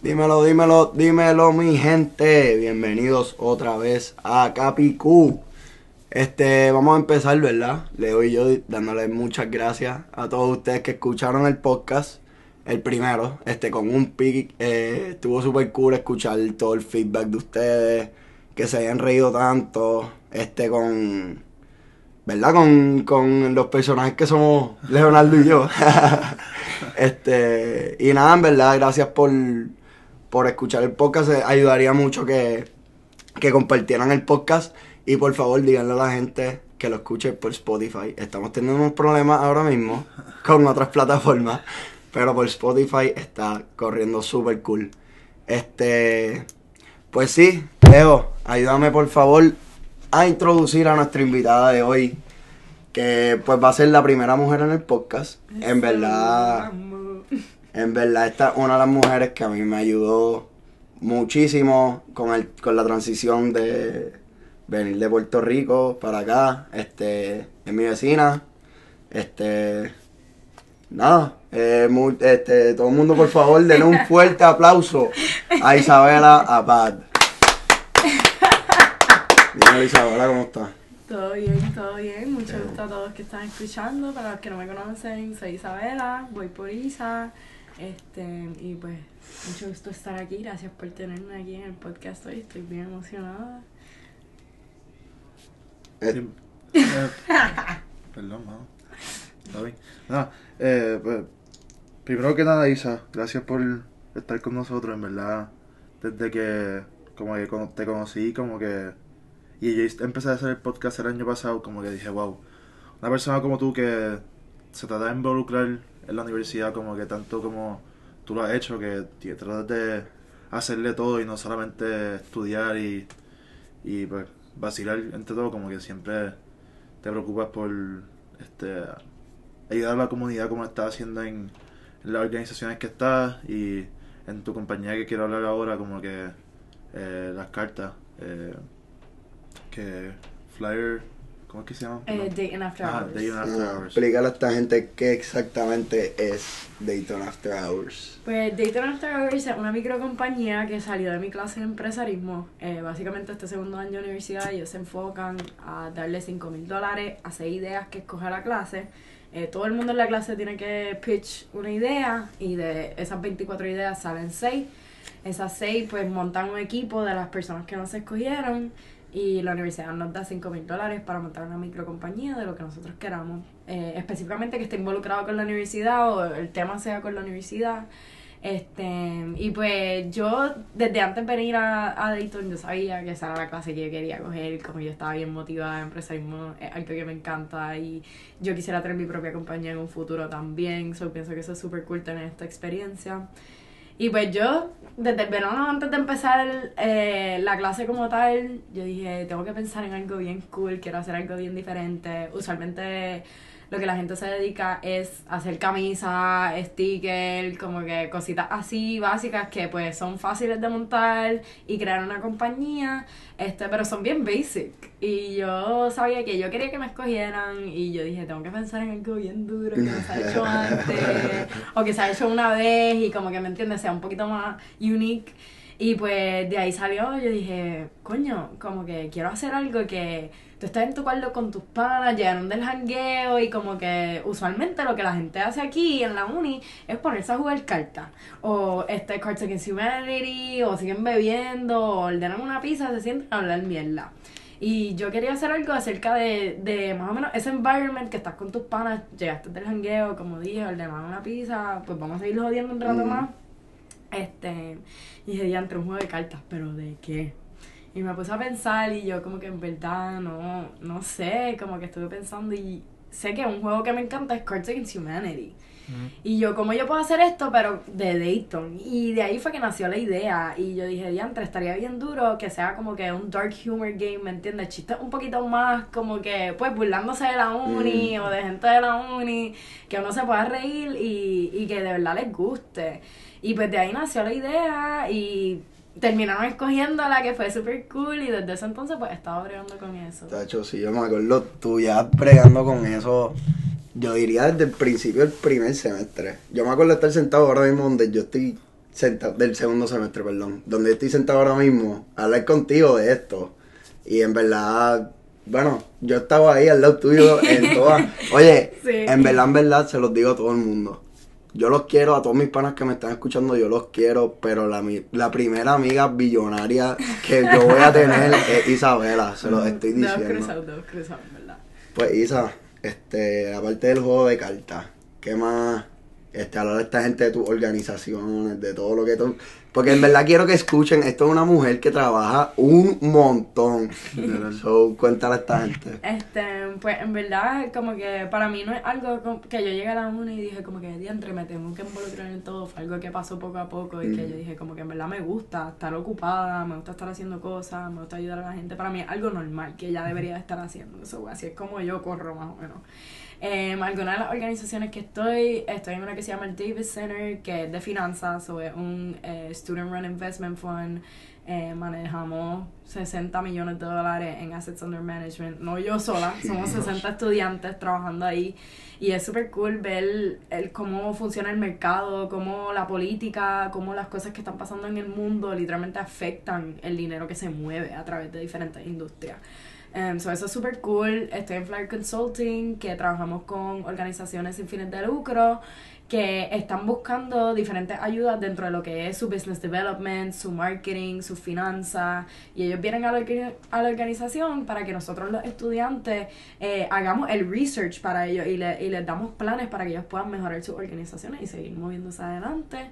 Dímelo, dímelo, dímelo, mi gente. Bienvenidos otra vez a Capicú. Este, vamos a empezar, ¿verdad? Le doy yo dándole muchas gracias a todos ustedes que escucharon el podcast. El primero, este, con un pic. Eh, estuvo súper cool escuchar todo el feedback de ustedes. Que se hayan reído tanto. Este, con. ¿Verdad? Con, con los personajes que somos Leonardo y yo. este. Y nada, en verdad, gracias por, por escuchar el podcast. Ayudaría mucho que, que compartieran el podcast. Y por favor, díganle a la gente que lo escuche por Spotify. Estamos teniendo unos problemas ahora mismo con otras plataformas. Pero por Spotify está corriendo súper cool. Este. Pues sí, Leo, ayúdame por favor a introducir a nuestra invitada de hoy. Que pues va a ser la primera mujer en el podcast. En verdad. En verdad, esta es una de las mujeres que a mí me ayudó muchísimo con, el, con la transición de venir de Puerto Rico para acá. Este, es mi vecina. Este, nada, eh, muy- este, todo el mundo por favor denle un fuerte aplauso a Isabela Abad. Dímelo Isabela, ¿cómo estás? Todo bien, todo bien. Mucho gusto a todos que están escuchando. Para los que no me conocen, soy Isabela, voy por Isa. Este, y pues, mucho gusto estar aquí. Gracias por tenerme aquí en el podcast hoy. Estoy bien emocionada. Eh. Eh, perdón, mano. Está bien. Nada, eh, pues, primero que nada, Isa, gracias por estar con nosotros, en verdad. Desde que, como que te conocí, como que. Y yo empecé a hacer el podcast el año pasado, como que dije, wow, una persona como tú que se trata de involucrar en la universidad, como que tanto como tú lo has hecho, que tratas de hacerle todo y no solamente estudiar y, y pues vacilar entre todo, como que siempre te preocupas por este ayudar a la comunidad como estás haciendo en, en las organizaciones que estás y en tu compañía que quiero hablar ahora, como que eh, las cartas, eh, que Flyer, ¿cómo es que se llama? Eh, Dayton After Ah, Hours. Dayton After Hours. explícale a esta gente qué exactamente es Dayton After Hours. Pues Dayton After Hours es una microcompañía que salió de mi clase de empresarismo. Eh, básicamente este segundo año de universidad ellos se enfocan a darle 5 mil dólares a seis ideas que escoge la clase. Eh, todo el mundo en la clase tiene que pitch una idea y de esas 24 ideas salen 6. Esas 6 pues montan un equipo de las personas que no se escogieron y la universidad nos da 5 mil dólares para montar una microcompañía de lo que nosotros queramos. Eh, específicamente que esté involucrado con la universidad o el tema sea con la universidad. Este, y pues yo desde antes de venir a, a Dayton yo sabía que esa era la clase que yo quería coger, como yo estaba bien motivada empresarismo, es algo que me encanta y yo quisiera tener mi propia compañía en un futuro también, so pienso que eso es súper cool tener esta experiencia. Y pues yo, desde el verano antes de empezar eh, la clase como tal, yo dije, tengo que pensar en algo bien cool, quiero hacer algo bien diferente. Usualmente lo que la gente se dedica es hacer camisas, stickers, como que cositas así básicas que pues son fáciles de montar y crear una compañía, este, pero son bien basic. Y yo sabía que yo quería que me escogieran y yo dije, tengo que pensar en algo bien duro que no se ha hecho antes o que se ha hecho una vez y como que me entiendes, sea un poquito más unique. Y pues de ahí salió, yo dije, coño, como que quiero hacer algo que tú estás en tu cuarto con tus panas, llegaron del jangueo y como que usualmente lo que la gente hace aquí en la uni es ponerse a jugar cartas. O este Cards Against Humanity, o siguen bebiendo, o ordenan una pizza, se sienten a hablar mierda. Y yo quería hacer algo acerca de, de más o menos ese environment que estás con tus panas, llegaste del jangueo, como dije, ordenaron una pizza, pues vamos a seguir jodiendo un rato Mm. más. Este, y dije, entre un juego de cartas, pero ¿de qué? Y me puse a pensar y yo como que en verdad no, no sé, como que estuve pensando y sé que un juego que me encanta es Cards Against Humanity. Y yo, ¿cómo yo puedo hacer esto? Pero de Dayton. Y de ahí fue que nació la idea. Y yo dije, diantre, estaría bien duro que sea como que un dark humor game, ¿me entiendes? Chistes un poquito más como que, pues, burlándose de la uni Mm. o de gente de la uni, que uno se pueda reír y, y que de verdad les guste. Y pues de ahí nació la idea y terminaron escogiendo la que fue super cool y desde ese entonces pues he estado bregando con eso. Tacho, sí, yo me acuerdo tú ya bregando con eso. Yo diría desde el principio del primer semestre. Yo me acuerdo estar sentado ahora mismo donde yo estoy senta- del segundo semestre, perdón, donde estoy sentado ahora mismo, a hablar contigo de esto. Y en verdad, bueno, yo estaba ahí al lado tuyo en todas. Oye, Sí. en verdad, en verdad, se los digo a todo el mundo. Yo los quiero, a todos mis panas que me están escuchando, yo los quiero, pero la, mi- la primera amiga billonaria que yo voy a tener es Isabela, se los estoy diciendo. cruzados, dedos cruzados, ¿verdad? Pues Isa, este, aparte del juego de cartas, ¿qué más? Este, hablar de esta gente de tus organizaciones, de todo lo que tú... Porque en verdad quiero que escuchen, esto es una mujer que trabaja un montón. so, cuéntale a esta gente. Este, pues en verdad, como que para mí no es algo que yo llegué a la uni y dije como que diantre me tengo que involucrar en todo, fue algo que pasó poco a poco y que yo dije como que en verdad me gusta estar ocupada, me gusta estar haciendo cosas, me gusta ayudar a la gente, para mí es algo normal que ya debería estar haciendo, eso así es como yo corro más o menos. Eh, algunas de las organizaciones que estoy, estoy en una que se llama el Davis Center, que es de finanzas, o es un eh, Student Run Investment Fund. Eh, manejamos 60 millones de dólares en Assets Under Management. No yo sola, somos 60 estudiantes trabajando ahí. Y es súper cool ver el, cómo funciona el mercado, cómo la política, cómo las cosas que están pasando en el mundo literalmente afectan el dinero que se mueve a través de diferentes industrias. Um, so eso es súper cool. Estoy en Flyer Consulting, que trabajamos con organizaciones sin fines de lucro que están buscando diferentes ayudas dentro de lo que es su business development, su marketing, su finanzas. Y ellos vienen a la, a la organización para que nosotros los estudiantes eh, hagamos el research para ellos y, le- y les damos planes para que ellos puedan mejorar sus organizaciones y seguir moviéndose adelante.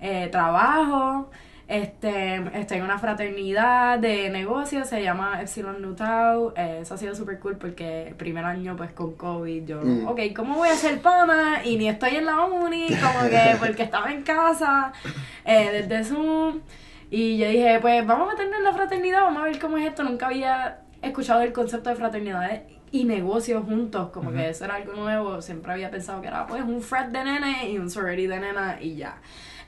Eh, trabajo. Este, estoy en una fraternidad de negocios, se llama Epsilon Nu Tau. Eh, eso ha sido súper cool porque el primer año, pues con COVID, yo, Mm. ok, ¿cómo voy a ser pana? Y ni estoy en la uni, como que porque estaba en casa, eh, desde Zoom. Y yo dije, pues vamos a meternos en la fraternidad, vamos a ver cómo es esto. Nunca había escuchado el concepto de fraternidades y negocios juntos, como que eso era algo nuevo. Siempre había pensado que era pues un frat de nene y un sorority de nena y ya.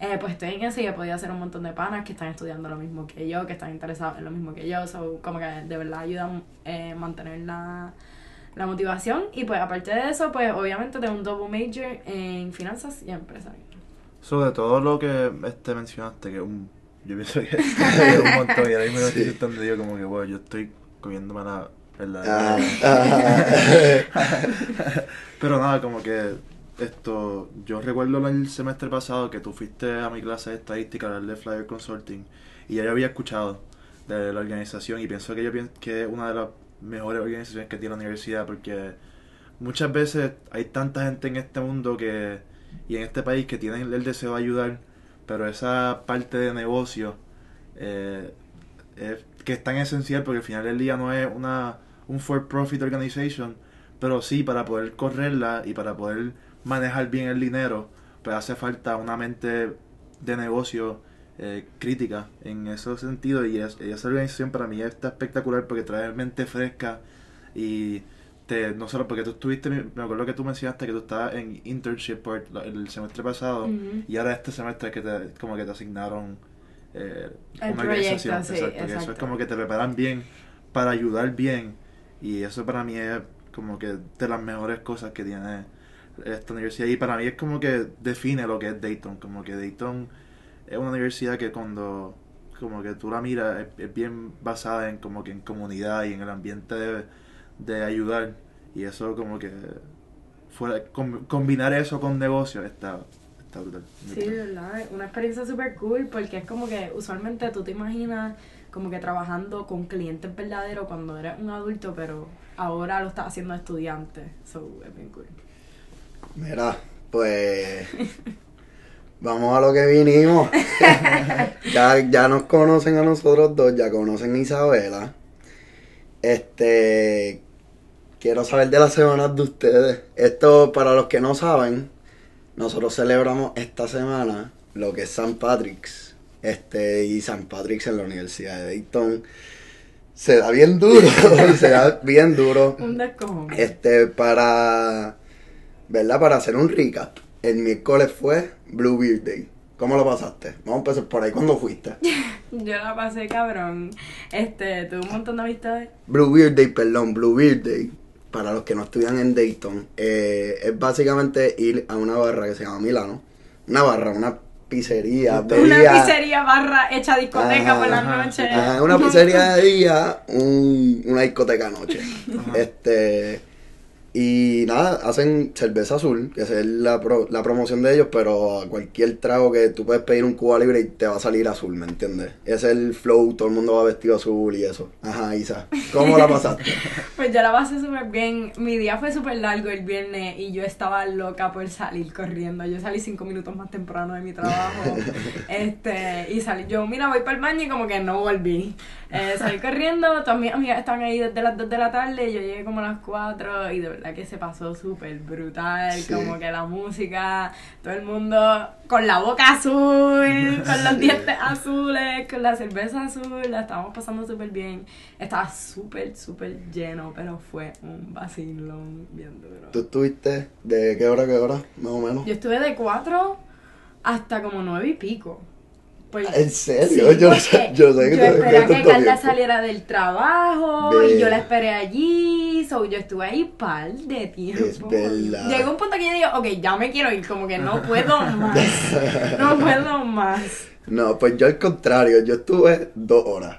Eh, pues estoy en eso y he podido hacer un montón de panas que están estudiando lo mismo que yo, que están interesados en lo mismo que yo, so, como que de verdad ayudan a mantener la, la motivación. Y pues aparte de eso, pues obviamente tengo un double major en finanzas y empresarial. Sobre todo lo que este, mencionaste, que es un, yo pienso que es un montón y ahora mismo lo estoy yo como que, bueno, yo estoy comiéndome la verdad. Ah, Pero nada, como que esto, yo recuerdo el semestre pasado que tú fuiste a mi clase de estadística a hablar de Flyer Consulting y ya yo había escuchado de la organización y pienso que yo que es una de las mejores organizaciones que tiene la universidad porque muchas veces hay tanta gente en este mundo que y en este país que tienen el deseo de ayudar, pero esa parte de negocio eh, es- que es tan esencial porque al final del día no es una un for profit organization, pero sí para poder correrla y para poder manejar bien el dinero, pues hace falta una mente de negocio eh, crítica en ese sentido. Y, es- y esa organización para mí está espectacular porque trae mente fresca y te, no solo porque tú estuviste, me acuerdo que tú mencionaste que tú estabas en internship la- el semestre pasado y ahora este semestre que te, como que te asignaron eh, El una proyecto, organización, sí, exacto, que eso es exacto. como que te preparan bien para ayudar bien y eso para mí es como que de las mejores cosas que tiene esta universidad y para mí es como que define lo que es Dayton, como que Dayton es una universidad que cuando como que tú la miras es, bien basada en como que en comunidad y en el ambiente de, ayudar y eso como que fuera, com- combinar eso con negocio está, está brutal. Sí, ¿verdad? Una experiencia súper cool porque es como que usualmente tú te imaginas como que trabajando con clientes verdaderos cuando eres un adulto, pero ahora lo estás haciendo estudiante. So, es bien cool. Mira, pues vamos a lo que vinimos. ya, ya nos conocen a nosotros dos, ya conocen a Isabela. Este, quiero saber de las semanas de ustedes. Esto, para los que no saben, nosotros celebramos esta semana lo que es San Patrick's. Este, y San Patrick's en la Universidad de Dayton. Se da bien duro, se da bien duro. Un. Este, para. ¿Verdad? Para hacer un recap. El miércoles fue Blue Beard Day. ¿Cómo lo pasaste? Vamos a empezar por ahí. ¿Cuándo fuiste? Yo la pasé cabrón. Este, tuve un montón de amistades. Blue Beard Day, perdón, Blue Beard Day. Para los que no estudian en Dayton, eh, es básicamente ir a una barra que se llama Milano. Una barra, una pizzería, Una pizzería barra hecha discoteca Ajá, por la noche. Ajá, una pizzería de día, un- una discoteca noche. Este. Y nada, hacen cerveza azul, que es la, pro- la promoción de ellos, pero a cualquier trago que tú puedes pedir un Cuba libre y te va a salir azul, ¿me entiendes? Es el flow, todo el mundo va vestido azul y eso. Ajá, Isa, ¿cómo la pasaste? Pues yo la pasé súper bien. Mi día fue súper largo el viernes y yo estaba loca por salir corriendo. Yo salí cinco minutos más temprano de mi trabajo. este Y salí, yo, mira, voy para el baño y como que no volví. Eh, salí corriendo, todas mis amigas estaban ahí desde las 2 de la tarde. Yo llegué como a las 4 y de verdad que se pasó súper brutal. Sí. Como que la música, todo el mundo con la boca azul, con los dientes azules, con la cerveza azul. La estábamos pasando súper bien. Estaba súper, súper lleno, pero fue un vacilón bien duro. ¿Tú estuviste de qué hora qué hora, más o menos? Yo estuve de 4 hasta como 9 y pico. Pues- ¿En serio? Yo porque sé- yo sé que yo a despiertas que Carla saliera del trabajo y yo la esperé allí. So, yo estuve ahí par de tiempo. Es verdad. Llegó un punto que yo digo, ok, ya me quiero ir, como que no puedo más. no puedo más. No, pues yo al contrario, yo estuve dos horas.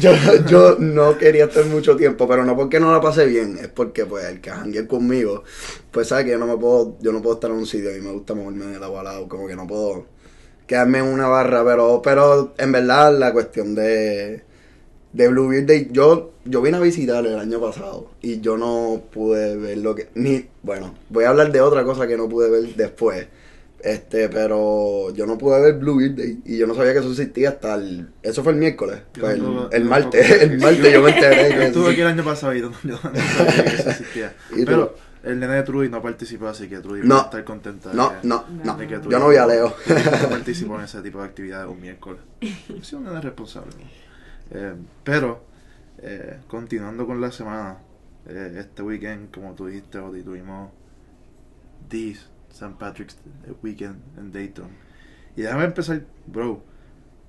Yo, yo no quería estar mucho tiempo, pero no porque no la pasé bien, es porque pues el que janguee conmigo, pues sabe que yo no me puedo, yo no puedo estar en un sitio y me gusta moverme de lado a lado, como que no puedo quedarme en una barra, pero, pero en verdad la cuestión de, de Blue Beard Day, yo, yo vine a visitar el año pasado y yo no pude ver lo que, ni, bueno, voy a hablar de otra cosa que no pude ver después. Este, pero yo no pude ver Blue Day y yo no sabía que eso existía hasta el. Eso fue el miércoles. El, martes, el martes yo me enteré Yo estuve aquí el año pasado y yo no sabía que eso existía. Pero el nene de Trudy no participó, así que Trudy No. va a estar contenta. de No, que- no, no. de que Trudy Yo no vi a Leo. No participó en ese tipo de actividades un miércoles. Es un nene responsable. ¿no? Eh, pero, eh, continuando con la semana, eh, este weekend, como tú dijiste, Odi, tuvimos This St. Patrick's Weekend en Dayton. Y déjame empezar, bro.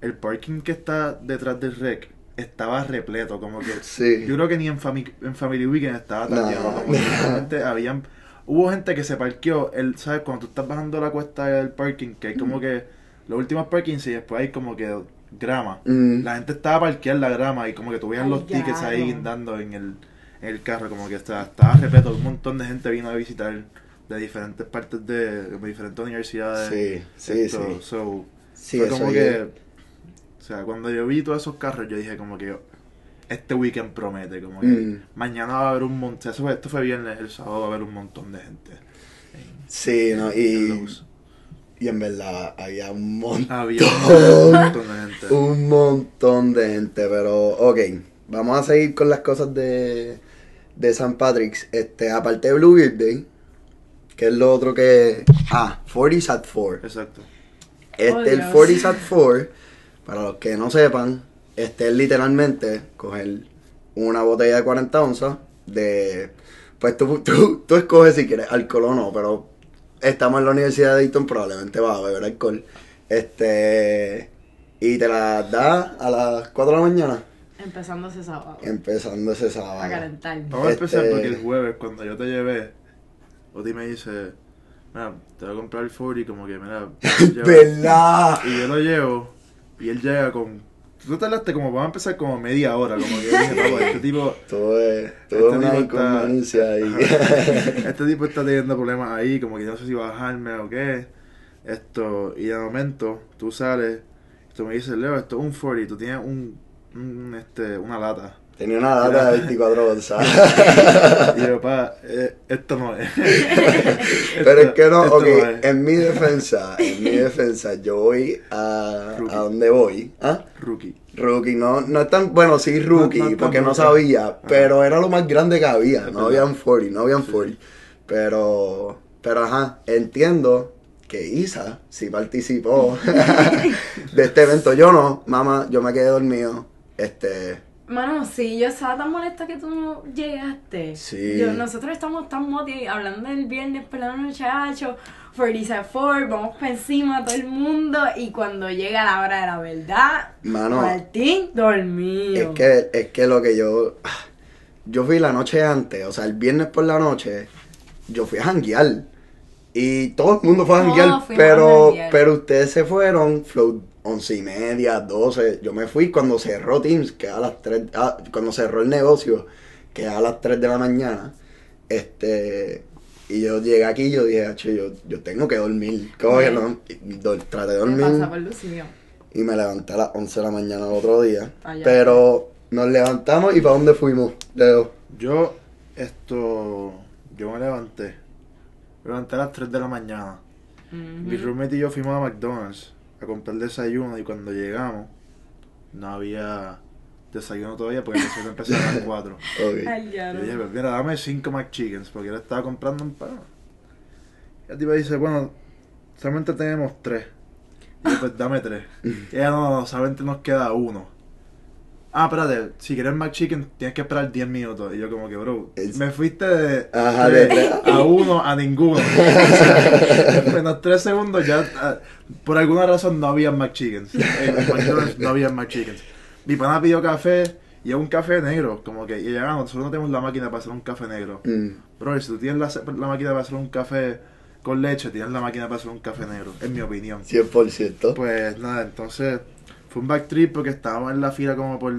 El parking que está detrás del rec estaba repleto, como que Sí. yo creo que ni en, Fami- en Family Weekend estaba tan No. lleno. Como que realmente habían, hubo gente que se parqueó, el, ¿sabes? Cuando tú estás bajando la cuesta del parking, que hay como que los últimos parkings y después hay como que grama. Mm. La gente estaba parqueada en la grama y como que tuvieran los tickets ahí guindando en el, en el carro, como que estaba, estaba repleto. Un montón de gente vino a visitar de diferentes partes de, de diferentes universidades. Sí, sí, Esto, sí. So, Sí, fue como que, o sea, cuando yo vi todos esos carros, yo dije como que este weekend promete, como que Mm. mañana va a haber un montón, eso fue, esto fue viernes, el sábado va a haber un montón de gente. en- Sí, no, y, y en verdad había un montón. Había un montón de gente. Un montón de gente, pero ok, vamos a seguir con las cosas de, de St. Patrick's. Este, aparte de Blue Beard Day, que es lo otro que... Ah, 40s at 4. Exacto. Este, Oh, el Dios. 40s at 4, para los que no sepan, este es literalmente coger una botella de 40 onzas de... Pues tú, tú, tú escoges si quieres alcohol o no, pero estamos en la Universidad de Dayton, probablemente vas a beber alcohol. Este... Y te la da a las 4 de la mañana, Empezando ese sábado. empezando ese A sábado. calentar. Vamos a empezar Este- porque el jueves, cuando yo te llevé, Oti me dice, mira, te voy a comprar el 40 y como que, mira, ¿Verdad? y yo lo llevo y él llega con... Tú tardaste como, vamos a empezar como media hora, como que dije, "Papá, este tipo... Tuve, tuve Este una tipo está- inconveniencia ahí. Este tipo está teniendo problemas ahí, como que no sé si bajarme o qué. Esto, y de momento tú sales, tú me dices, Leo, esto es un 40, tú tienes un, un, este, una lata. Tenía una data de 24 onzas. Y yo, pa, eh, esto no es. Pero es que no, ok, es. en mi defensa, en mi defensa, yo voy a, Rookie. a donde voy. ¿Ah? Rookie. Rookie, no, no es tan, bueno, sí rookie, No, no tan porque no sabía, Ajá. pero era lo más grande que había, no habían 40, no habían Sí, 40. Pero, pero ajá, entiendo que Isa sí participó de este evento, yo no, mamá, yo me quedé dormido, este, Mano, sí, yo estaba tan molesta que tú no llegaste. Sí. Yo, nosotros estamos tan motivados hablando del viernes por la noche, hacho, 40 Ford, vamos para encima todo el mundo. Y cuando llega la hora de la verdad, Mano. Martín dormido. Es que, es que lo que yo. Yo fui la noche antes, o sea, el viernes por la noche, yo fui a janguear. Y todo el mundo fue a janguear, a pero, janguear. pero ustedes se fueron, flow, once y media, 12. Yo me fui cuando cerró Teams, que a las 3, ah, cuando cerró el negocio, que a las 3 de la mañana. Este, y yo llegué aquí y yo dije, "Acho, yo, yo tengo que dormir. Como que no, y do- traté de Me dormir pasa por Lucio. y me levanté a las 11 de la mañana el otro día. Allá. Pero nos levantamos y ¿para dónde fuimos, Leo? Yo, esto, yo me levanté. Me levanté a las 3 de la mañana. Mi Ujú. roommate y yo fuimos a McDonald's a comprar desayuno y cuando llegamos no había desayuno todavía porque el desayuno empezaba a las 4. Ok. Ay, ya yo no. dije, pues mira, dame 5 McChickens porque él estaba comprando un pan. Y el tipo dice, bueno, solamente tenemos 3. Y yo, pues dame 3. Y ella, no, solamente nos queda uno. Ah, espérate, si quieres McChicken tienes que esperar 10 minutos. Y yo como que, bro, Es- me fuiste de, Ajá, de- de- a uno a ninguno. Menos 3 segundos ya, ah, por alguna razón no había McChickens. En McDonald's no había McChickens. Mi pana pidió café y es un café negro, como que, y ya, "Ah, nosotros no tenemos la máquina para hacer un café negro. Mm. Bro, si tú tienes la, la máquina para hacer un café con leche, tienes la máquina para hacer un café negro, en mi opinión. 100%. Pues nada, entonces fue un backtrip porque estábamos en la fila como por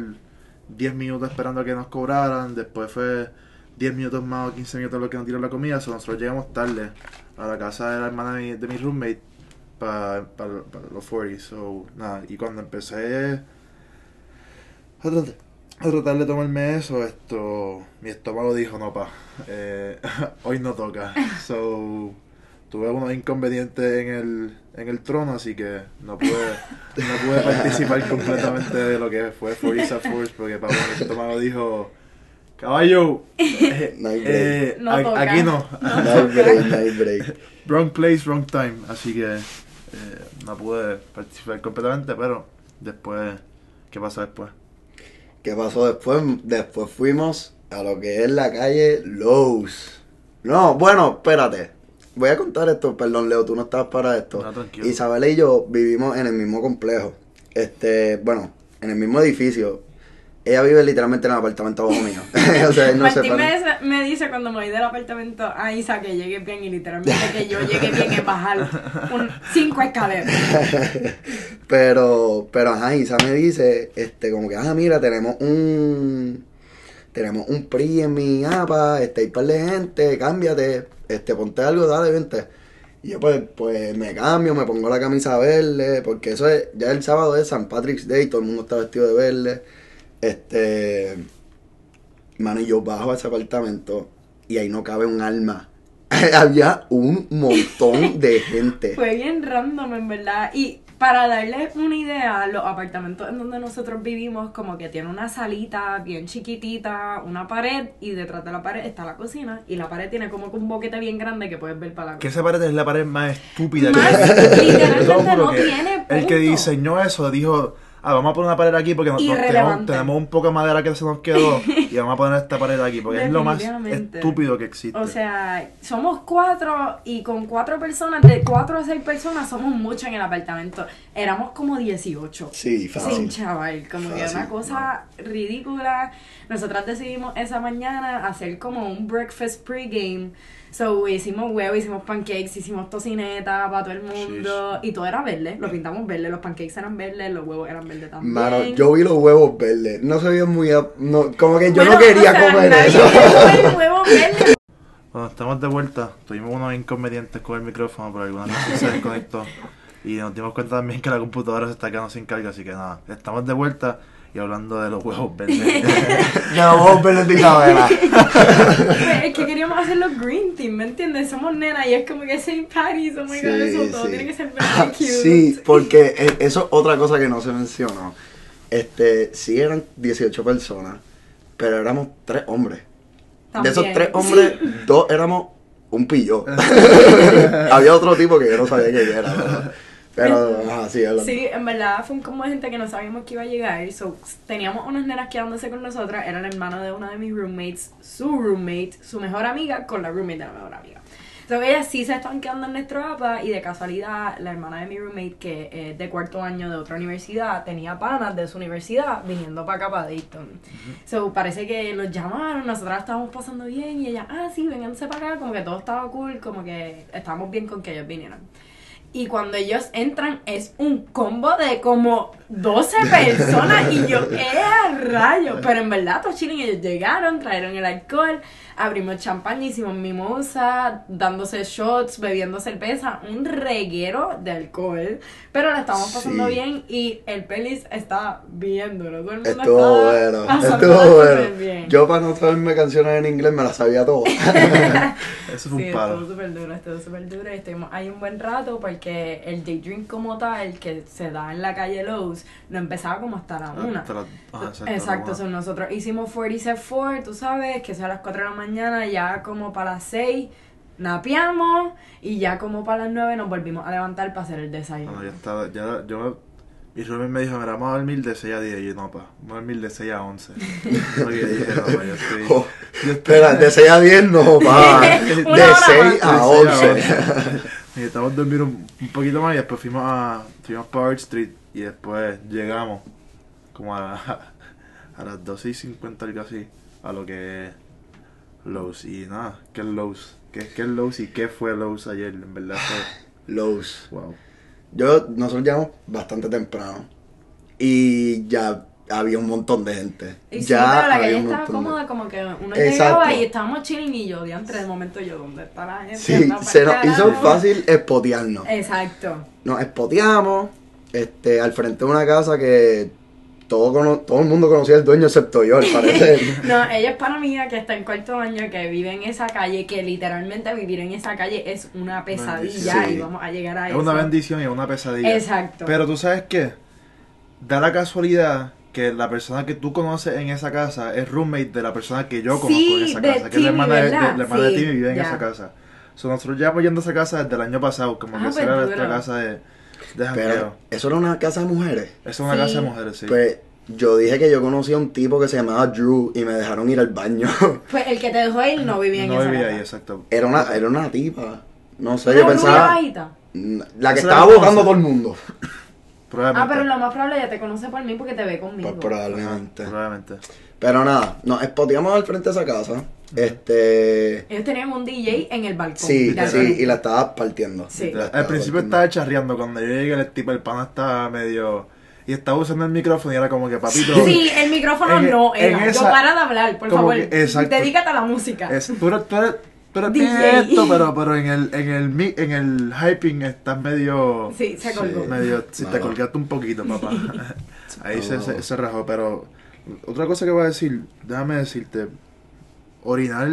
10 minutos esperando a que nos cobraran. Después fue 10 minutos más o 15 minutos lo que nos tiró la comida. So, nosotros llegamos tarde a la casa de la hermana de mi, de mi roommate para los 40. So, nada, y cuando empecé a tratar, a tratar de tomarme eso, esto, mi estómago dijo, no, pa, eh, hoy no toca. So, tuve unos inconvenientes en el, en el trono, así que no pude, no pude participar completamente de lo que fue Forza Force, porque mi estómago dijo, caballo, eh, eh, No a- toca. aquí no. No break, no break. wrong place, wrong time, así que eh, no pude participar completamente, pero después, ¿qué pasó después? ¿Qué pasó después? Después fuimos a lo que es la calle Lowe's. No, bueno, espérate. Voy a contar esto, perdón Leo, tú no estabas para esto. No, tranquilo. Isabel y yo vivimos en el mismo complejo. Este, bueno, en el mismo edificio. Ella vive literalmente en el apartamento abajo mío. o sea, no Martín me dice, me dice cuando me voy del apartamento a Isa que llegue bien y literalmente que yo llegue bien es bajar un, cinco escaleras. Pero, pero ajá, Isa me dice, este, como que, ah, mira, tenemos un, tenemos un PRI en mi APA, este, hay par de gente, cámbiate, este, ponte algo, dale, vente. Y yo pues, pues me cambio, me pongo la camisa verde, porque eso es, ya el sábado es San Patrick's Day, todo el mundo está vestido de verde. Este, mano, y yo bajo a ese apartamento y ahí no cabe un alma. Había un montón de gente. Fue bien random, en verdad. Y para darles una idea, los apartamentos en donde nosotros vivimos, como que tiene una salita bien chiquitita, una pared, y detrás de la pared está la cocina, y la pared tiene como que un boquete bien grande que puedes ver para la Que cocina. esa pared es la pared más estúpida Más, que literalmente no que tiene El que diseñó eso dijo, ah, vamos a poner una pared aquí porque no- no- tenemos, un poco de madera que se nos quedó y vamos a poner esta pared aquí porque es lo más estúpido que existe. O sea, somos cuatro y con cuatro personas, de cuatro a seis personas, somos mucho en el apartamento. Éramos como 18. Sí, Sin fácil. chaval, como que Fácil, una cosa ridícula. Nosotras decidimos esa mañana hacer como un breakfast pregame. So hicimos huevo, hicimos pancakes, hicimos tocineta para todo el mundo. Y todo era verde, lo pintamos verde, los pancakes eran verdes, los huevos eran verdes también. Mano, yo vi los huevos verdes. No se veían muy. ap- No, como que yo Bueno, no quería comer nadie eso. huevo verde. Bueno, estamos de vuelta. Tuvimos unos inconvenientes con el micrófono, por alguna razón se desconectó. Y nos dimos cuenta también que la computadora se está quedando sin carga, así que nada, estamos de vuelta y hablando de los huevos verdes. De los huevos verdes de Isabela. Pues, es que queríamos hacer los green team, ¿me entiendes? Somos nenas y es como que St. Patty's, oh my god, eso todo tiene que ser Ah, very cute. Sí, porque e- eso es otra cosa que no se mencionó. Este, sí eran 18 personas, pero éramos tres hombres. De esos tres hombres, dos éramos un pillo. Había otro tipo que yo no sabía quién era. Pero, pero ajá, sí, es Sí, en verdad fue un combo de gente que no sabíamos que iba a llegar. So, teníamos unas nenas quedándose con nosotras. Era el hermano de una de mis roommates, su roommate, su mejor amiga con la roommate de la mejor amiga. So, ellas sí se están quedando en nuestro APA y de casualidad la hermana de mi roommate que es de cuarto año de otra universidad tenía panas de su universidad viniendo para acá para Dayton. So, parece que nos llamaron, nosotras estábamos pasando bien y ella, ah sí, vénganse para acá, como que todo estaba cool, como que estábamos bien con que ellos vinieran. Y cuando ellos entran es un combo de como 12 personas y yo, ¡eh, a rayos! Pero en verdad, todos chilling, ellos llegaron, trajeron el alcohol, abrimos champán, hicimos mimosa, dándose shots, bebiendo cerveza, un reguero de alcohol. Pero la estábamos pasando Sí. bien y el pelis está viéndolo. Todo el mundo Estuvo estaba bueno, estuvo bueno. bien. Yo para no saberme canciones en inglés me las sabía todas. Eso fue Sí, un palo. estuvo súper duro, estuvo súper duro. y Estuvimos ahí un buen rato porque el day drink como tal, que se da en la calle Lowe's, no empezaba como hasta la una. Hasta la- ajá, exacto, Exacto, la so una. nosotros hicimos 47 4, tú sabes, que sea a las 4 de la mañana, ya como para las 6 napeamos y ya como para las 9 nos volvimos a levantar para hacer el desayuno. Bueno, ya estaba, ya, yo, mi roommate me dijo, mira, vamos a dormir de 6 a 10, y yo, no, pa, vamos a dormir de 6 a 11. Porque yo dije, no, pa, yo estoy... Oh, yo estoy- espera, de 6 a 10 no, pa. De hora 6 más. a de 6 11. Necesitamos dormir un, un poquito más y después fuimos a, fuimos para Art Street y después llegamos como a, a las 12 y 50 algo así a lo que es Lowe's y nada, ¿qué es Lowe's? ¿Qué, qué es Lowe's y qué fue Lowe's ayer? En verdad fue, Lowe's. wow. Yo, nosotros llegamos bastante temprano. Y ya había un montón de gente. Y sí, ya pero la calle estaba montón de- cómoda, como que uno Exacto. llegaba y estábamos chilling y yo, de entre de momento yo, ¿dónde está la gente? Sí, Anda se nos hizo carajo. fácil espotearnos. Exacto. Nos espoteamos este, al frente de una casa que todo, cono- todo el mundo conocía al dueño excepto yo, al parecer. No, ella es para mí que está en cuarto año, que vive en esa calle, que literalmente vivir en esa calle es una pesadilla Bendición. y vamos a llegar a Es eso. una bendición y es una pesadilla. Exacto. Pero tú sabes qué, da la casualidad que la persona que tú conoces en esa casa es roommate de la persona que yo conozco Sí, en esa de casa, que es la hermana de, de- la hermana de Sí, Timmy vive en ya. esa casa. So, nosotros llevamos yendo a esa casa desde el año pasado, como Ah, que esa pues era nuestra casa de, de. Pero eso era una casa de mujeres. Es una Sí. casa de mujeres, sí. Pues yo dije que yo conocía a un tipo que se llamaba Drew y me dejaron ir al baño. Pues el que te dejó ir no vivía en no esa vivía casa. ahí, exacto. era, una, era una tipa. No sé, Una yo pensaba. bajita. La que estaba votando a todo el mundo. Probablemente. Ah, pero lo más probable ya te conoce por mí porque te ve conmigo. Pues probablemente. Probablemente. Pero nada, nos espoteamos al frente de esa casa. Este. Ellos tenían un DJ en el balcón. Sí, sí, y la estaba partiendo. Sí. Al principio partiendo. estaba charreando, cuando yo llegué el tipo, el pana estaba medio... Y estaba usando el micrófono y era como que, papito... Sí, el micrófono En- no era. esa- Yo para de hablar, por favor. que- exacto. Dedícate a la música. Es, tú eres, tú eres, eres DJ. esto, pero, pero en el, en el mi- en el hyping estás medio, Sí, se colgó. medio, si te colgaste un poquito, papá. Ahí se, se, se rajó, pero otra cosa que voy a decir, déjame decirte, orinar,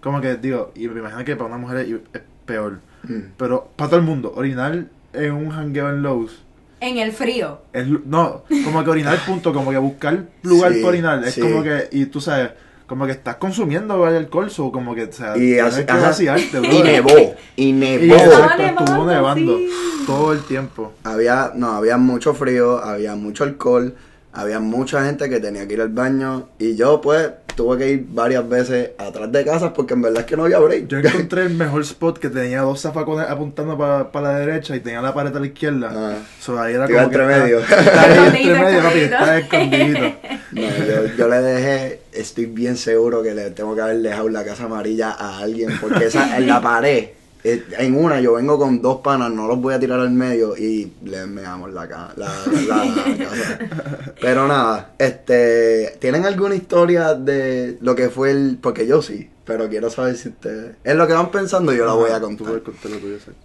como que digo, y me imagino que para una mujer es, es peor, Mm. pero para todo el mundo, orinar en un hangueo en Lowe's, En el frío. es, no, como que orinar punto, como que buscar lugar Sí, para orinar, es sí. como que, y tú sabes, como que estás consumiendo alcohol, o como que, o sea, Y así- que vaciarte, Y nevó. Y nevó. Estaba exacto, estuvo nevando, nevando sí. todo el tiempo. Había, no, había mucho frío, había mucho alcohol, había mucha gente que tenía que ir al baño. Y yo, pues, tuve que ir varias veces atrás de casas porque en verdad es que no había break. Yo encontré el mejor spot que tenía dos zafacones apuntando para la derecha y tenía la pared a la izquierda. Ah. So, ahí era como que entre medio. Está, está ahí entre medio, papi, está escondidito. No, yo, yo le dejé, estoy bien seguro que le tengo que haber dejado la casa amarilla a alguien, porque esa en la pared, en una yo vengo con dos panas, no los voy a tirar al medio y le meamos la, ca- la, la- la. Pero nada, este, ¿tienen alguna historia de lo que fue el, porque yo sí, pero quiero saber si ustedes, en lo que van pensando yo la voy a contar.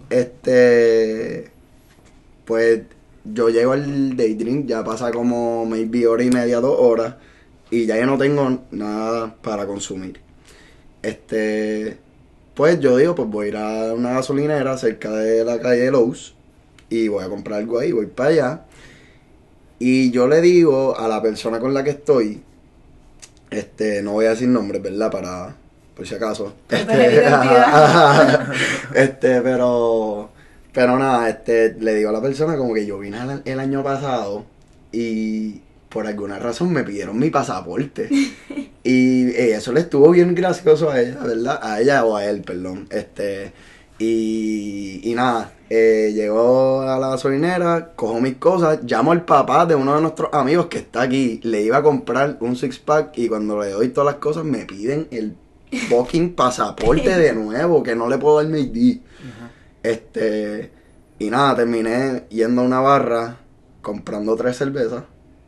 Este, pues yo llego al daydream, ya pasa como maybe hora y media, dos horas, y ya yo no tengo nada para consumir. Este, pues yo digo, pues voy a ir a una gasolinera cerca de la calle Lowe's y voy a comprar algo ahí, voy para allá. Y yo le digo a la persona con la que estoy, este, no voy a decir nombres, ¿verdad? Para, por si acaso. Identidad. este, pero, pero nada, este, le digo a la persona como que yo vine el año pasado y por alguna razón me pidieron mi pasaporte. Y eh, eso le estuvo bien gracioso a ella, ¿verdad? A ella o a él, perdón. Este, y, y nada, eh, llegó a la gasolinera, cojo mis cosas, llamo al papá de uno de nuestros amigos que está aquí, le iba a comprar un six pack y cuando le doy todas las cosas me piden el fucking pasaporte de nuevo, que no le puedo dar mi ID. Este, y nada, terminé yendo a una barra, comprando tres cervezas,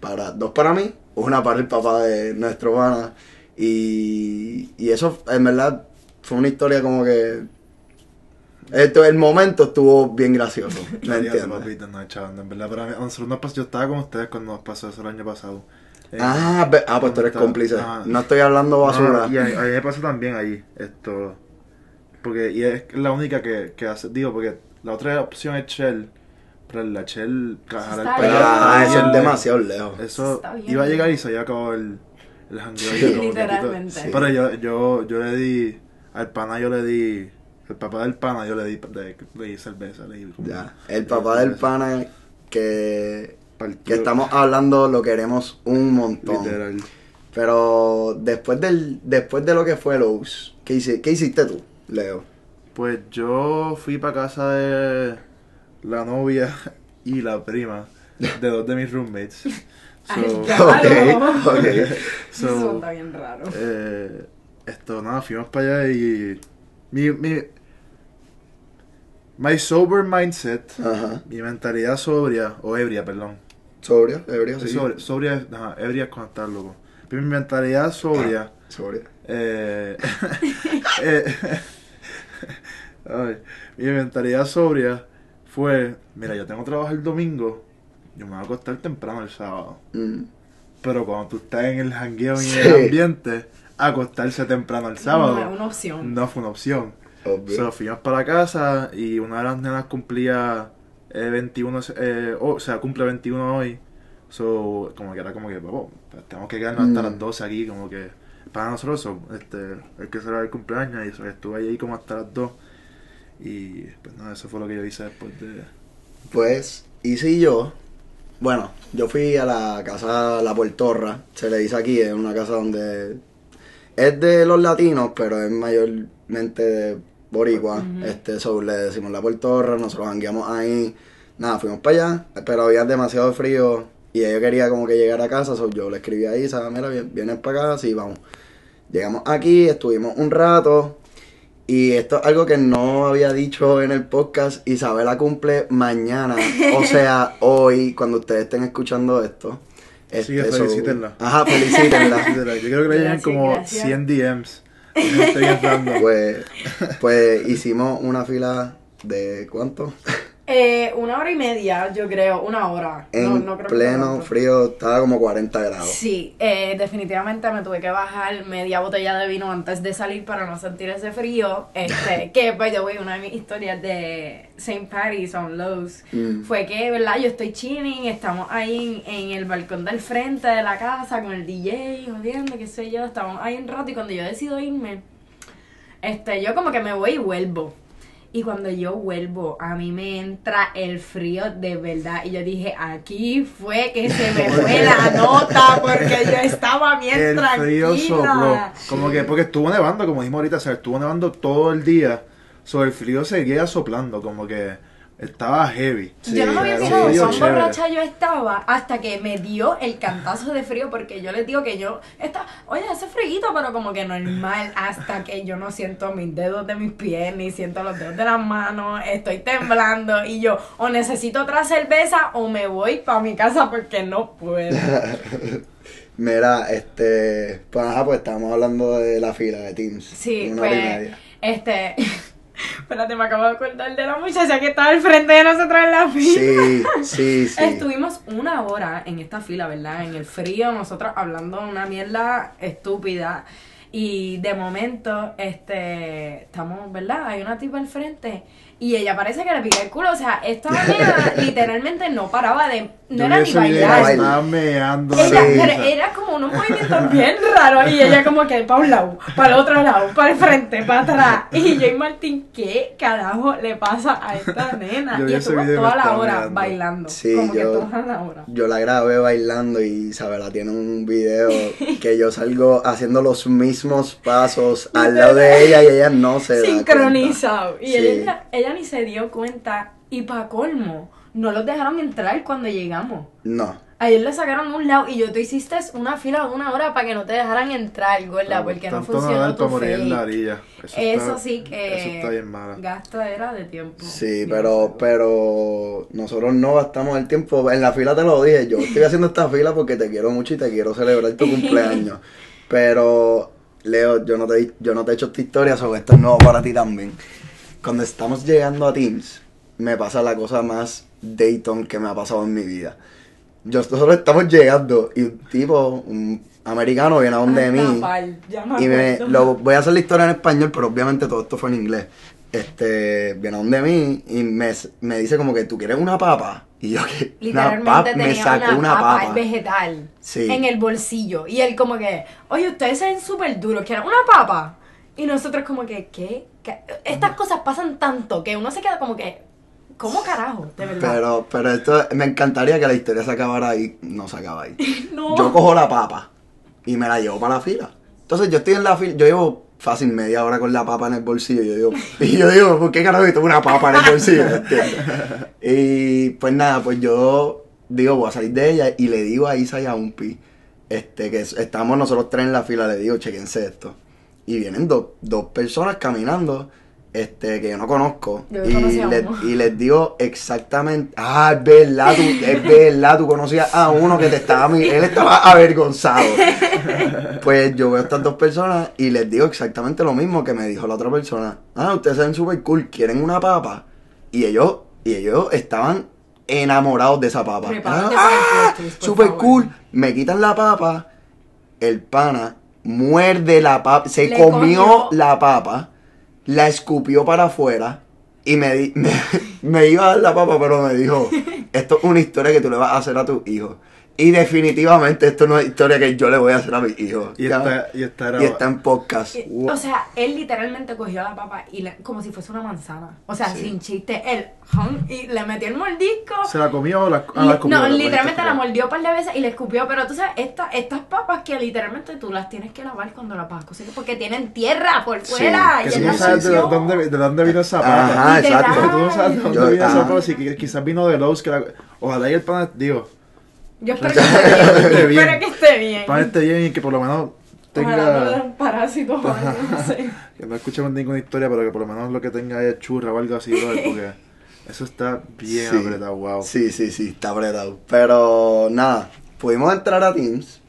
para, dos para mí, una para el papá de nuestro pana. Y, y eso, en verdad, fue una historia como que. Esto, el momento estuvo bien gracioso. ¿Me entiendes? papito, no, chaval, en verdad, para mí, a nosotros nos pasó, yo estaba con ustedes cuando nos pasó eso el año pasado. Eh, Ah, ah, pues tú eres cómplice. ah. No estoy hablando basura. No, y a mí me pasó también ahí, esto. Porque, y es la única que, que hace, digo, porque la otra opción es Shell, para bien. allá, Ah, eso es demasiado lejos. Eso Está bien. iba a llegar y se había acabado el, el jangueo. Sí. Literalmente. Pero yo, yo, yo le di, al pana yo le di, el papá del pana yo le di, de- le di cerveza, le di como- Ya. El papá del pana que, que estamos hablando lo queremos un montón. Literal. Pero después del después de lo que fue Lowe's, ¿qué, hice, ¿qué hiciste tú, Leo? Pues yo fui para casa de la novia y la prima de dos de mis roommates. Ay, So, Claro. Ok, ok. so, Eso está bien raro. eh, esto, nada, fuimos para allá y mi, mi, my sober mindset, Ajá. mi mentalidad sobria, o ebria, perdón. Sobrio, ebrio, sí. Sobria, sobria, ajá, ebria es cuando estás loco. Pero mi mentalidad sobria, Sobrio. eh, eh, ay, mi mentalidad sobria fue, mira, yo tengo trabajo el domingo, yo me voy a acostar temprano el sábado. Mm. Pero cuando tú estás en el jangueo y Sí. en el ambiente, acostarse temprano el sábado No es una opción. no fue una opción. Obvio. So, fuimos para casa y una de las nenas cumplía eh, 21, eh, o sea, cumple 21 hoy. So, como que era como que, "Papo, pues, tenemos que quedarnos hasta Mm. las 12 aquí, como que para nosotros, so, este, hay que celebrar el cumpleaños y so, estuve ahí como hasta las 2. Y pues nada, eso fue lo que yo hice después de... Pues, hice y yo. Bueno, yo fui a la casa La Puertorra, se le dice aquí, es una casa donde es de los latinos, pero es mayormente de boricua. Este, so, le decimos La Puertorra, nosotros jangueamos ahí. Nada, fuimos para allá, pero había demasiado frío y ella quería como que llegar a casa, so, yo le escribí ahí, ¿sabes? Mira, vi- vienes para acá, sí, vamos. Llegamos aquí, estuvimos un rato. Y esto es algo que no había dicho en el podcast. Isabela cumple mañana. O sea, hoy, cuando ustedes estén escuchando esto. Sí, so- felicítenla. Ajá, felicítenla. Yo creo que le llegan como gracias. 100 DMs. Pues, pues hicimos una fila de ¿cuánto? Eh, una hora y media, yo creo, una hora. En no, no creo que pleno frío, estaba como 40 grados. Sí, eh, definitivamente me tuve que bajar media botella de vino antes de salir para no sentir ese frío. Este, que, by the way, una de mis historias de St. Patty's on Lowe's Mm. fue que, ¿verdad? Yo estoy chilling, estamos ahí en, en el balcón del frente de la casa con el DJ, jodiendo, qué sé yo, estamos ahí un rato y cuando yo decido irme, este, yo como que me voy y vuelvo. Y cuando yo vuelvo, a mí me entra el frío de verdad. Y yo dije, aquí fue que se me fue la nota porque yo estaba bien el frío tranquila. sopló. Como que, porque estuvo nevando, como dijimos ahorita, o sea, estuvo nevando todo el día. Sobre el frío seguía soplando, como que estaba heavy. yo no me había fijado cuán borracha yo estaba hasta que me dio el cantazo de frío porque yo les digo que yo está, oye, hace frío, pero como que normal hasta que yo no siento mis dedos de mis pies ni siento los dedos de las manos, estoy temblando y yo o necesito otra cerveza o me voy para mi casa porque no puedo. Mira, este, pues ajá, pues estábamos hablando de la fila de Teams. Sí, una hora y pues, media. este, espérate, me acabo de acordar de la muchacha que estaba al frente de nosotros en la fila. Sí, sí, sí. Estuvimos una hora en esta fila, ¿verdad? En el frío, nosotros hablando una mierda estúpida. Y de momento, este, estamos, ¿verdad? Hay una tipa al frente Y ella parece que le piqué el culo. O sea, esta nena literalmente no paraba de. No Yo era ni bailar. estaba meando Ella, la pero era como unos movimientos bien raros y ella como que para un lado, para el otro lado, para el frente, para atrás. Y yo y Martín, ¿qué carajo le pasa a esta nena? Yo y estuvo toda la hora mirando. bailando. Sí, como que yo- toda la hora. Yo la grabé bailando y Isabela tiene un video que yo salgo haciendo los mismos pasos al lado de ella y ella no se da Sincronizado. Y Sí. ella, ella ni se dio cuenta. Y para colmo, no los dejaron entrar cuando llegamos. No. Ayer le sacaron un lado y yo tú hiciste una fila de una hora para que no te dejaran entrar, gorda, porque no funcionó tu para morir en la orilla. Eso, Eso está- sí que Eso está bien mala. gastadera de tiempo. Sí, pero, pero nosotros no gastamos el tiempo. En la fila te lo dije, yo estoy haciendo esta fila porque te quiero mucho y te quiero celebrar tu cumpleaños. Pero, Leo, yo no te, yo no te he hecho esta historia, sobre esto es nuevo para ti también. Cuando estamos llegando a Teams, me pasa la cosa más Dayton que me ha pasado en mi vida. Yo, nosotros estamos llegando y un tipo, un americano, viene a donde Ay, mí. Tapal, ya me Y me, lo, voy a hacer la historia en español, pero obviamente todo esto fue en inglés. Este, viene a donde mí y me, me dice como que tú quieres una papa. Y yo que una Literalmente papa, me sacó una, una papa, papa. vegetal Sí. en el bolsillo. Y él como que, oye, ustedes se ven súper duros, ¿quieren una papa? Y nosotros como que, ¿qué? Estas cosas pasan tanto que uno se queda como que, ¿cómo carajo? De verdad. Pero, pero esto, me encantaría que la historia se acabara ahí. No se acaba ahí. no. Yo cojo la papa y me la llevo para la fila. Entonces yo estoy en la fila, yo llevo fácil media hora con la papa en el bolsillo. Y yo digo, y yo digo, ¿por qué carajo tengo una papa en el bolsillo? Y pues nada, pues yo digo, voy a salir de ella y le digo a Isa y a Umpi, este, que es- estamos nosotros tres en la fila, le digo, chequense esto. Y vienen dos, dos personas caminando, este, que yo no conozco. Yo y, a les, uno. y les digo exactamente, ah, es verdad, tú, es verdad, tú conocías a uno que te estaba, él estaba avergonzado. Pues yo veo a estas dos personas y les digo exactamente lo mismo que me dijo la otra persona. Ah, ustedes se ven súper cool, ¿quieren una papa? Y ellos, y ellos estaban enamorados de esa papa. Ah, favor. cool. Me quitan la papa, el pana muerde la papa, se comió comió. la papa, la escupió para afuera y me, di- me, me iba a dar la papa, pero me dijo, esto es una historia que tú le vas a hacer a tus hijos. Y definitivamente esto no es historia que yo le voy a hacer a mis hijos. Y está, y está Y está en podcast. Y- O sea, él literalmente cogió la papa y le- como si fuese una manzana. O sea, Sí. sin chiste, él hum, y le metió el mordisco. ¿Se la comió o la, ah, Li- la escupió? no, La literalmente la mordió un par de veces y le escupió, pero tú sabes, esta, estas papas que literalmente tú las tienes que lavar cuando las vas a porque tienen tierra por Sí, fuera. Que y tú no sabes de dónde, de dónde vino esa Ajá, papa. Literal. exacto. Tú no sabes de dónde Yo- vino esa ajá. papa. Si que- quizás vino de Lowe's. Que la, ojalá y el pan, digo, Yo espero que esté bien. bien. espero que esté bien. el pan esté bien y que por lo menos Ojalá no tenga. parásitos o algo, no sé. Que no escuchemos ninguna historia, pero que por lo menos lo que tenga es churra o algo así, brother, porque eso está bien Sí. apretado, wow. Sí, sí, sí, está apretado. Pero nada, pudimos entrar a Teams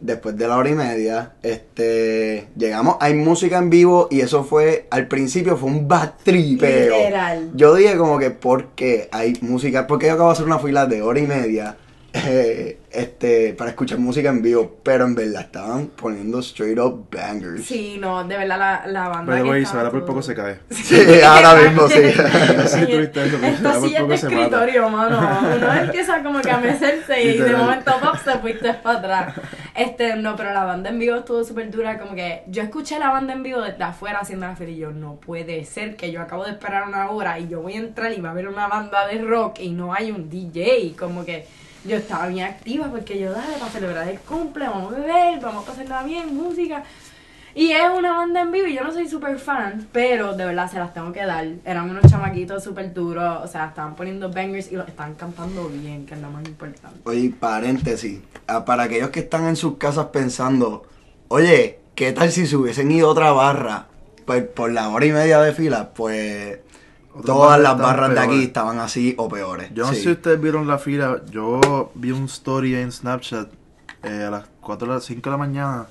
después de la hora y media. Este, llegamos, hay música en vivo y eso fue, al principio fue un bad tripeo. Literal. Yo dije como que, ¿por qué hay música? Porque yo acabo de hacer una fila de hora y media eh, este, para escuchar música en vivo, pero en verdad estaban poniendo straight up bangers. Sí, no, de verdad la, la banda. By the que way, Isabela por poco se cae. Sí, ahora mismo sí. No sé si tuviste eso, por silla es de poco se mata. escritorio, mano. Uno empieza como que a mecerse y de momento pop te fuiste para atrás. Este, no, pero la banda en vivo estuvo súper dura. Como que yo escuché la banda en vivo desde afuera haciendo la fila y yo, no puede ser que yo acabo de esperar una hora y yo voy a entrar y va a haber una banda de rock y no hay un DJ. Como que yo estaba bien activa porque yo, dale, para celebrar el cumple, vamos a beber, vamos a pasarla bien, música. Y es una banda en vivo y yo no soy súper fan, pero de verdad se las tengo que dar. Eran unos chamaquitos súper duros, o sea, estaban poniendo bangers y los estaban cantando bien, que es lo más importante. Oye, paréntesis. ah, Para aquellos que están en sus casas pensando, oye, ¿qué tal si se hubiesen ido otra barra pues, por la hora y media de fila? Pues todas las barras de aquí estaban así o peores. Yo no Sí. sé si ustedes vieron la fila. Yo vi un story en Snapchat eh, a las 4 o las 5 de la mañana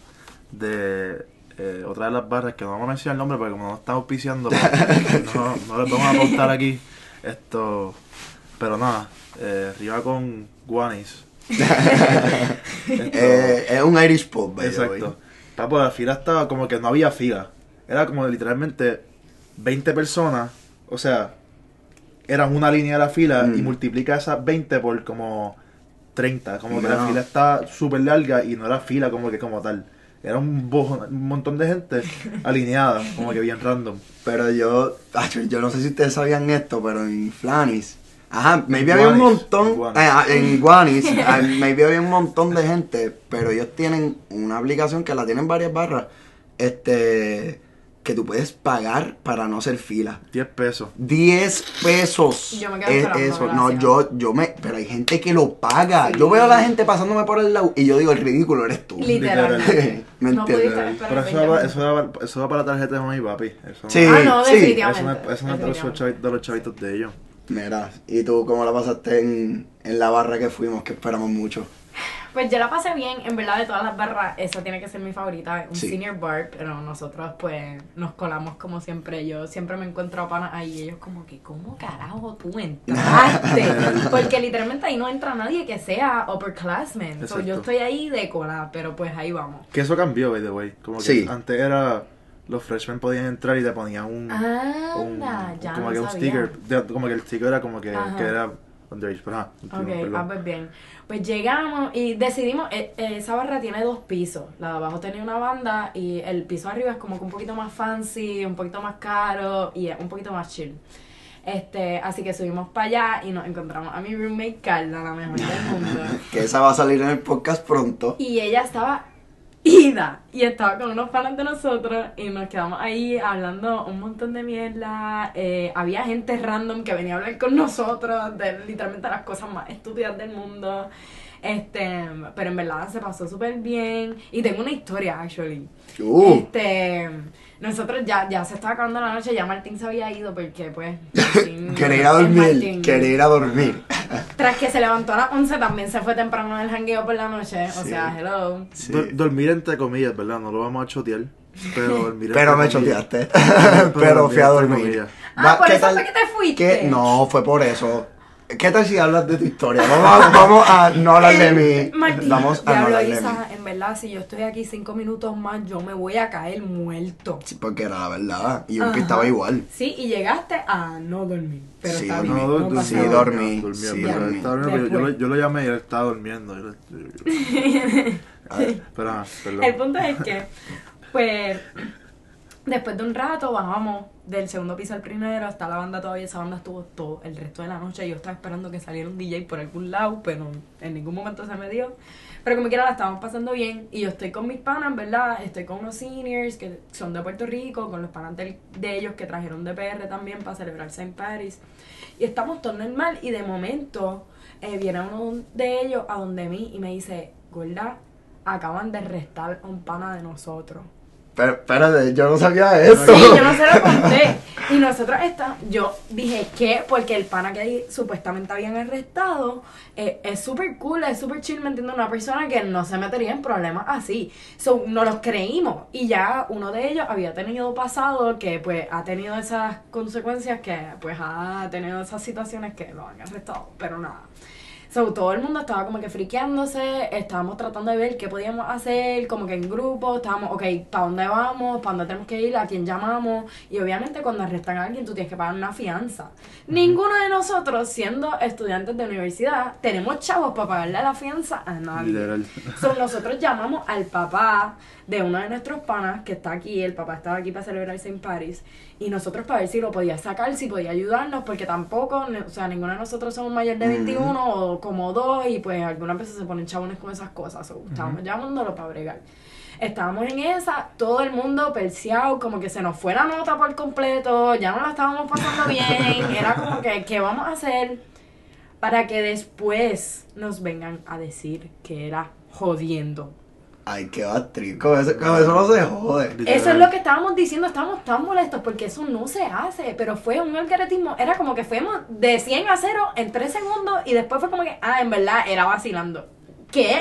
de eh, otra de las barras que no vamos a mencionar el nombre porque como no estamos auspiciando, pues, no, no les vamos a apuntar aquí. Esto. Pero nada, eh, arriba con Guanis. Eh, es un Irish pop. Exacto. Papo, la fila estaba como que no había fila. Era como literalmente 20 personas. O sea, eran una línea de la fila y Mm. multiplica esas 20 por como 30. Como que la fila está súper larga y no era fila como que como tal. Era un, bojo- un montón de gente alineada, como que bien random. Pero yo, yo no sé si ustedes sabían esto, pero en Flanis, ajá, maybe En había un Guanis, montón, en Guanis. eh, ah, en Guanis, ah, maybe había un montón de gente, pero ellos tienen una aplicación que la tienen varias barras, este, que tú puedes pagar para no hacer fila. 10 pesos. 10 pesos. Yo me quedo es eso. No, yo, yo me, pero hay gente que lo paga. Sí. Yo veo a la gente pasándome por el lado y yo digo, el ridículo eres tú. Literal. ¿Me no entiendes? Pero eso 20 va, eso, va, eso va para la tarjeta de mami y papi. Eso Sí. Ah, no, sí. Eso definitivamente. no es, eso no es de, los definitivamente. chavitos, de los chavitos de ellos. Mira, ¿y tú cómo la pasaste en, en la barra que fuimos, que esperamos mucho? Pues yo la pasé bien, en verdad de todas las barras, esa tiene que ser mi favorita, un Sí. senior bar, pero nosotros pues nos colamos como siempre, yo siempre me encuentro a panas ahí y ellos como que, ¿cómo carajo tú entraste? Porque literalmente ahí no entra nadie que sea upperclassman, so, yo estoy ahí de cola, pero pues ahí vamos. Que eso cambió, by the way. Como que Sí. antes era. Los freshmen podían entrar y te ponían un. un- Anda, ya como no que un sabía. sticker. de- como que el sticker era como que, que era underage. Pero ajá, Ok, ah, pues bien. Pues llegamos y decidimos, eh, eh, esa barra tiene dos pisos. La de abajo tenía una banda y el piso arriba es como que un poquito más fancy, un poquito más caro y es un poquito más chill. Este, así que subimos para allá y nos encontramos a mi roommate Carla, la mejor del mundo. Que esa va a salir en el podcast pronto. Y ella estaba ida y estaba con unos panas de nosotros y nos quedamos ahí hablando un montón de mierda. Eh, había gente random que venía a hablar con nosotros de literalmente las cosas más estúpidas del mundo. Este, pero en verdad se pasó súper bien. Y tengo una historia, actually. Uh, Este, nosotros ya, ya se estaba acabando la noche, ya Martín se había ido porque pues... Martín quería ir a dormir, quería ir a dormir. Tras que se levantó a las 11 también se fue temprano del jangueo por la noche. O sea, hello. Sí. Do- Dormir entre comillas, ¿verdad? No lo vamos a chotear. Pero dormir Pero me choteaste. Pero fui a dormir. Ah, Va, por ¿qué eso tal- fue que te fuiste. qué? No, fue por eso. ¿Qué tal si hablas de tu historia? Vamos a, vamos a no hablar de mí. Martín, Vamos a no hablar de mí. Isa, en verdad, si yo estoy aquí cinco minutos más, yo me voy a caer muerto. Sí, porque era la verdad. Y yo Ajá. estaba igual. Sí, y llegaste a no dormir. Pero Sí, está dormí. bien. No, sí, dormí. Sí, pero dormí. estaba durmiendo, yo, lo, Después. yo lo llamé y él estaba durmiendo. Yo A ver, ah, perdón. El punto es que, pues, después de un rato bajamos del segundo piso al primero, está la banda todavía, esa banda estuvo todo el resto de la noche. Yo estaba esperando que saliera un DJ por algún lado, pero en ningún momento se me dio. Pero como quiera la estábamos pasando bien y yo estoy con mis panas, ¿verdad? Estoy con unos seniors que son de Puerto Rico, con los panas de ellos que trajeron de PR también para celebrar St. Paris. Y estamos todo normal y de momento eh, viene uno de ellos a donde mí y me dice, gorda, acaban de arrestar a un pana de nosotros. Pero espérate, yo no sabía eso. Sí, yo no se lo conté. Y nosotros está, yo dije que, porque el pana que ahí supuestamente habían arrestado eh, es súper cool, es súper chill, ¿me entiendes? Una persona que no se metería en problemas así. So, no los creímos. Y ya uno de ellos había tenido pasado que pues ha tenido esas consecuencias que pues ha tenido esas situaciones que lo han arrestado. Pero nada. So, todo el mundo estaba como que friqueándose, estábamos tratando de ver qué podíamos hacer, como que en grupo, estábamos, ok, ¿para dónde vamos? ¿Para dónde tenemos que ir? ¿A quién llamamos? Y obviamente cuando arrestan a alguien tú tienes que pagar una fianza. Ninguno de nosotros, siendo estudiantes de universidad, tenemos chavos para pagarle la fianza a nadie. Literal. So, nosotros llamamos al papá de uno de nuestros panas que está aquí, el papá estaba aquí para celebrar St. Paris, y nosotros para ver si lo podía sacar, si podía ayudarnos, porque tampoco, o sea, ninguno de nosotros somos mayor de 21 o como dos, y pues algunas veces se ponen chabones con esas cosas, so, estábamos llamándolo para bregar. Estábamos en esa, todo el mundo perseado, como que se nos fue la nota por completo, ya no la estábamos pasando bien, era como que, ¿qué vamos a hacer? Para que después nos vengan a decir que era jodiendo. Ay, qué batrico. Eso, con eso no se jode. Eso es lo que estábamos diciendo, estábamos tan molestos porque eso no se hace, pero fue un algoritmo, era como que fuimos de 100 a 0 en 3 segundos y después fue como que, ah, en verdad, era vacilando. ¿Qué?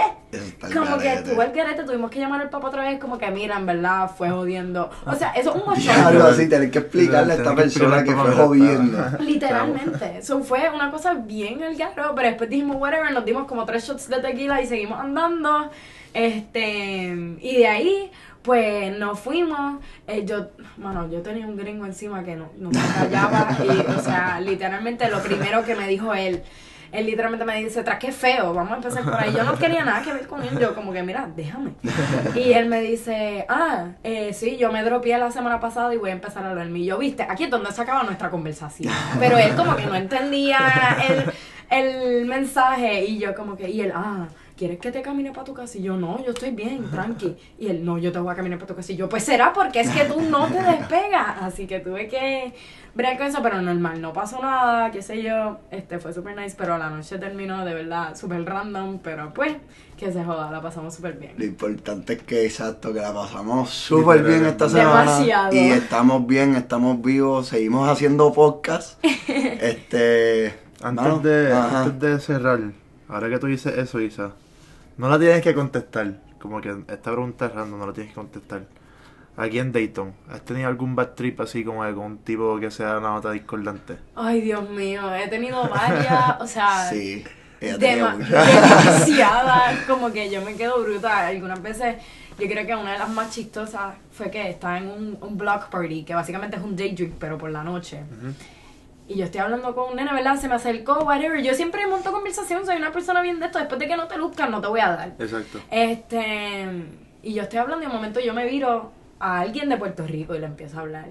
Como que garete. tuvo el garete, tuvimos que llamar al papá otra vez, como que mira, en verdad fue jodiendo. O sea, eso es un Diablo, bochorno. así, tener que explicarle a esta persona que fue jodiendo. Literalmente. Eso fue una cosa bien al garro, pero después dijimos whatever, nos dimos como tres shots de tequila y seguimos andando. Este, y de ahí, Pues nos fuimos, eh, yo, bueno, yo tenía un gringo encima que no, no me callaba y, o sea, literalmente lo primero que me dijo él, él literalmente me dice, tras qué feo, vamos a empezar por ahí. Yo no quería nada que ver con él, yo como que, mira, déjame. Y él me dice, ah, eh, sí, yo me dropié la semana pasada y voy a empezar a hablar Y yo, viste, aquí es donde se acaba nuestra conversación. Pero él como que no entendía el, el mensaje y yo como que, y él, ah, ¿quieres que te camine para tu casa? Y yo, no, yo estoy bien, tranqui. Y él, no, yo te voy a caminar para tu casa. Y yo, pues será porque es que tú no te despegas. Así que tuve que ver con eso, pero normal, no pasó nada, qué sé yo. Este fue súper nice, pero la noche terminó de verdad súper random, pero pues, que se joda, la pasamos súper bien. Lo importante es que, exacto, que la pasamos súper bien esta semana. Demasiado. Y estamos bien, estamos vivos, seguimos haciendo podcast. este. Antes, de, ajá. antes de cerrar, ahora que tú dices eso, Isa, no la tienes que contestar. Como que esta pregunta es random, no la tienes que contestar. Aquí en Dayton, ¿has tenido algún bad trip así como de con un tipo que sea una nota discordante? Ay, Dios mío, he tenido varias, o sea, Sí, dema- demasiadas, como que yo me quedo bruta. Algunas veces, yo creo que una de las más chistosas fue que estaba en un, un block party, que básicamente es un day drink, pero por la noche. Y yo estoy hablando con un nene, ¿verdad? Se me acercó, whatever. Yo siempre monto conversación, soy una persona bien de esto. Después de que no te luzcas, no te voy a dar. Exacto. Este, y yo estoy hablando y de momento yo me viro a alguien de Puerto Rico y le empiezo a hablar.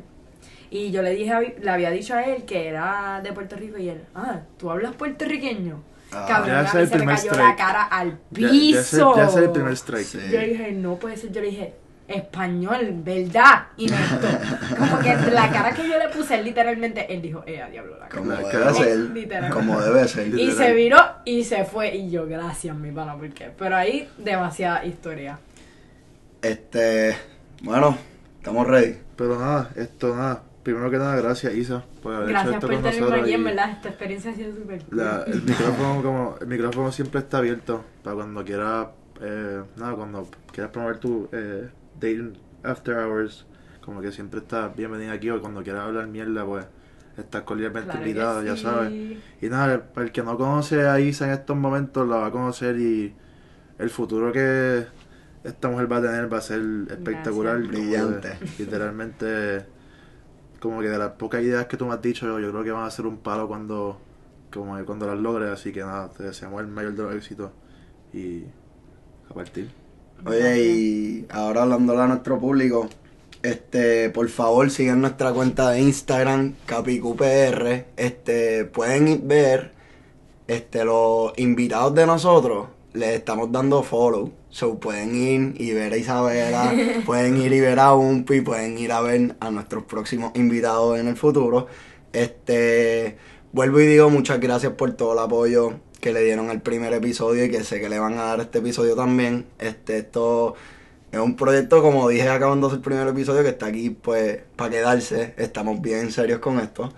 Y yo le dije, a- le había dicho a él que era de Puerto Rico y él, ah, ¿tú hablas puertorriqueño? Ah. Cabrón, Ya el se me cayó la strike. cara al Ya, piso. ya, ya sé el primer strike. Sí. Yo le dije, no puede ser. Yo le dije, español, ¿verdad? Y me Como que la cara que yo le puse, él literalmente, él dijo, eh, a diablo, la cara. Como debe cara. ser. Literal. Como debe ser. Y se viró y se fue. Y yo, gracias, mi pana, porque. Pero ahí, demasiada historia. Este. Bueno, estamos ready. Pero nada, esto nada. Primero que nada, gracias Isa por haber Gracias hecho esto por con tenerme nosotros. aquí, en verdad. Esta experiencia ha sido súper cool. la- el micrófono como el micrófono siempre está abierto para cuando quieras eh, nada cuando quieras promover tu eh, dating after hours como que siempre estás bienvenida aquí o cuando quieras hablar mierda pues estás cordialmente Claro que invitada ya sabes y nada el, el que no conoce a Isa en estos momentos la va a conocer y el futuro que esta mujer va a tener va a ser espectacular Gracias. Brillante. literalmente como que de las pocas ideas que tú me has dicho yo creo que van a ser un palo cuando como que cuando las logres así que nada te deseamos el mayor de los éxitos y a partir Oye, y ahora hablándole a nuestro público, este, por favor sigan nuestra cuenta de Instagram, CapicuPR, este, pueden ver, este, los invitados de nosotros, les estamos dando follow, so pueden ir y ver a Isabela, pueden ir y ver a Umpi, pueden ir a ver a nuestros próximos invitados en el futuro, este, vuelvo y digo muchas gracias por todo el apoyo que le dieron al primer episodio y que sé que le van a dar este episodio también. Este, esto es un proyecto, como dije acabando el primer episodio, que está aquí pues para quedarse. Estamos bien serios con esto.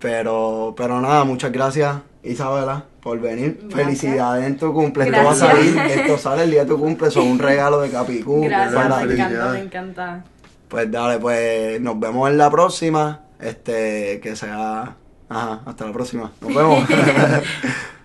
Pero, pero nada, muchas gracias Isabela por venir. Gracias. Felicidades en tu cumple. Esto va a salir, esto sale el día de tu cumple, son un regalo de Capicú. Gracias, para me encanta, me encanta. Pues dale, pues nos vemos en la próxima. Este, que sea. Ajá, hasta la próxima. Nos vemos.